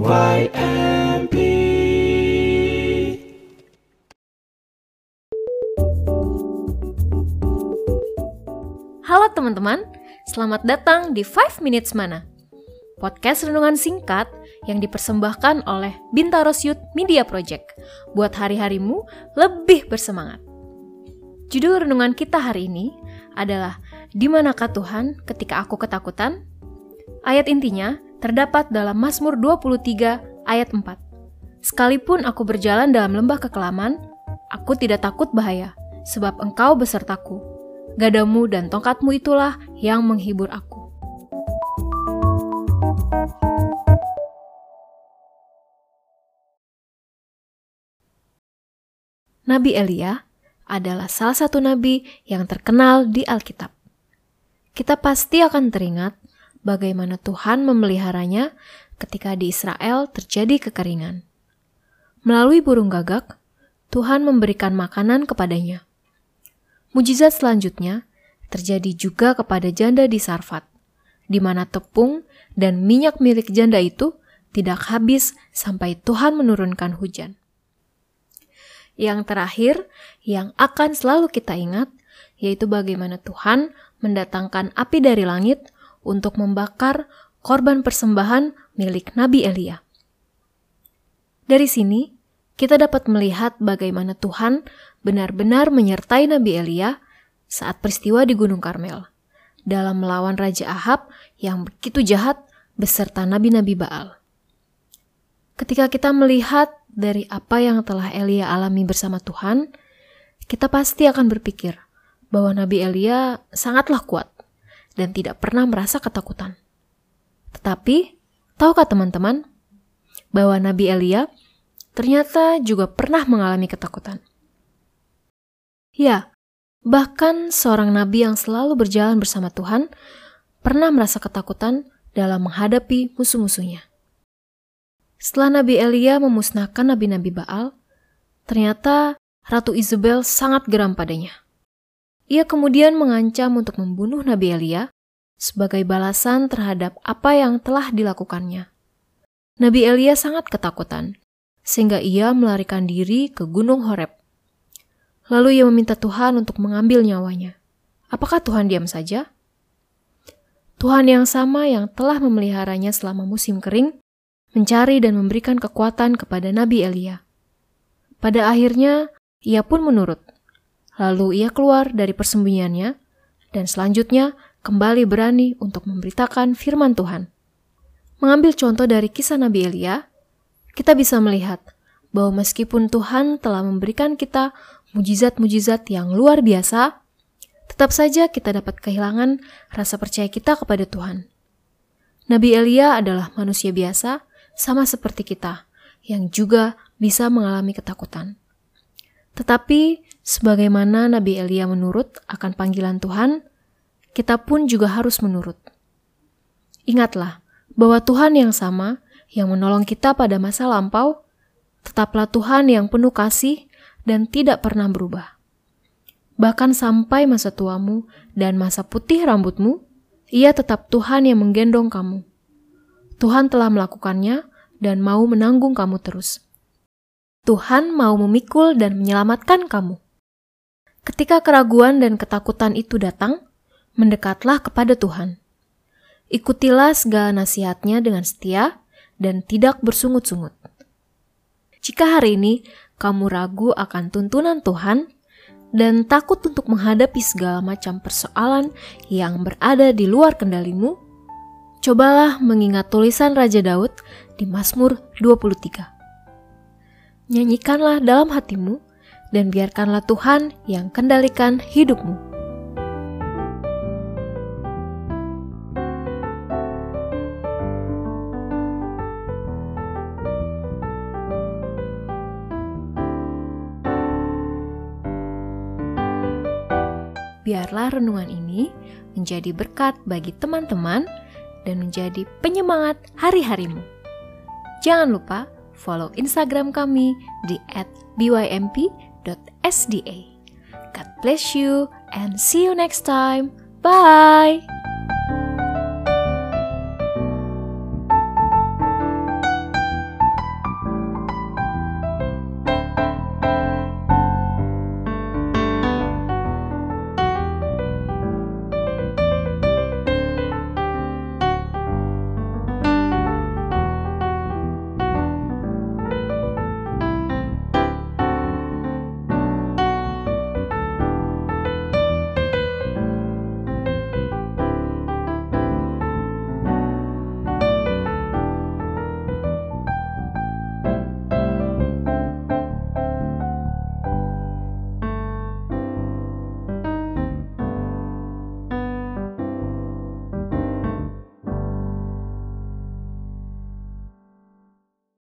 Halo teman-teman, selamat datang di 5 Minutes Mana. Podcast renungan singkat yang dipersembahkan oleh Bintaros Youth Media Project buat hari-harimu lebih bersemangat. Judul renungan kita hari ini adalah Di manakah Tuhan ketika aku ketakutan? Ayat intinya terdapat dalam Mazmur 23 ayat 4. Sekalipun aku berjalan dalam lembah kekelaman, aku tidak takut bahaya, sebab engkau besertaku. Gadamu dan tongkatmu itulah yang menghibur aku. Nabi Elia adalah salah satu nabi yang terkenal di Alkitab. Kita pasti akan teringat bagaimana Tuhan memeliharanya ketika di Israel terjadi kekeringan. Melalui burung gagak, Tuhan memberikan makanan kepadanya. Mujizat selanjutnya terjadi juga kepada janda di Sarfat, di mana tepung dan minyak milik janda itu tidak habis sampai Tuhan menurunkan hujan. Yang terakhir, yang akan selalu kita ingat, yaitu bagaimana Tuhan mendatangkan api dari langit untuk membakar korban persembahan milik Nabi Elia. Dari sini, kita dapat melihat bagaimana Tuhan benar-benar menyertai Nabi Elia saat peristiwa di Gunung Karmel dalam melawan Raja Ahab yang begitu jahat beserta nabi-nabi Baal. Ketika kita melihat dari apa yang telah Elia alami bersama Tuhan, kita pasti akan berpikir bahwa Nabi Elia sangatlah kuat dan tidak pernah merasa ketakutan. Tetapi, tahukah teman-teman bahwa Nabi Elia ternyata juga pernah mengalami ketakutan? Ya, bahkan seorang nabi yang selalu berjalan bersama Tuhan pernah merasa ketakutan dalam menghadapi musuh-musuhnya. Setelah Nabi Elia memusnahkan nabi-nabi Baal, ternyata Ratu Isabel sangat geram padanya. Ia kemudian mengancam untuk membunuh Nabi Elia sebagai balasan terhadap apa yang telah dilakukannya. Nabi Elia sangat ketakutan, sehingga ia melarikan diri ke Gunung Horeb. Lalu ia meminta Tuhan untuk mengambil nyawanya. Apakah Tuhan diam saja? Tuhan yang sama yang telah memeliharanya selama musim kering mencari dan memberikan kekuatan kepada Nabi Elia. Pada akhirnya, ia pun menurut. Lalu ia keluar dari persembunyiannya dan selanjutnya kembali berani untuk memberitakan firman Tuhan. Mengambil contoh dari kisah Nabi Elia, kita bisa melihat bahwa meskipun Tuhan telah memberikan kita mujizat-mujizat yang luar biasa, tetap saja kita dapat kehilangan rasa percaya kita kepada Tuhan. Nabi Elia adalah manusia biasa sama seperti kita, yang juga bisa mengalami ketakutan. Tetapi, sebagaimana Nabi Elia menurut akan panggilan Tuhan, kita pun juga harus menurut. Ingatlah bahwa Tuhan yang sama yang menolong kita pada masa lampau, tetaplah Tuhan yang penuh kasih dan tidak pernah berubah. Bahkan sampai masa tuamu dan masa putih rambutmu, ia tetap Tuhan yang menggendong kamu. Tuhan telah melakukannya dan mau menanggung kamu terus. Tuhan mau memikul dan menyelamatkan kamu. Ketika keraguan dan ketakutan itu datang, mendekatlah kepada Tuhan. Ikutilah segala nasihatnya dengan setia dan tidak bersungut-sungut. Jika hari ini kamu ragu akan tuntunan Tuhan dan takut untuk menghadapi segala macam persoalan yang berada di luar kendalimu, Cobalah mengingat tulisan Raja Daud di Mazmur 23. Nyanyikanlah dalam hatimu dan biarkanlah Tuhan yang kendalikan hidupmu. Biarlah renungan ini menjadi berkat bagi teman-teman dan menjadi penyemangat hari-harimu. Jangan lupa follow Instagram kami di @bymp.sda. God bless you and see you next time. Bye.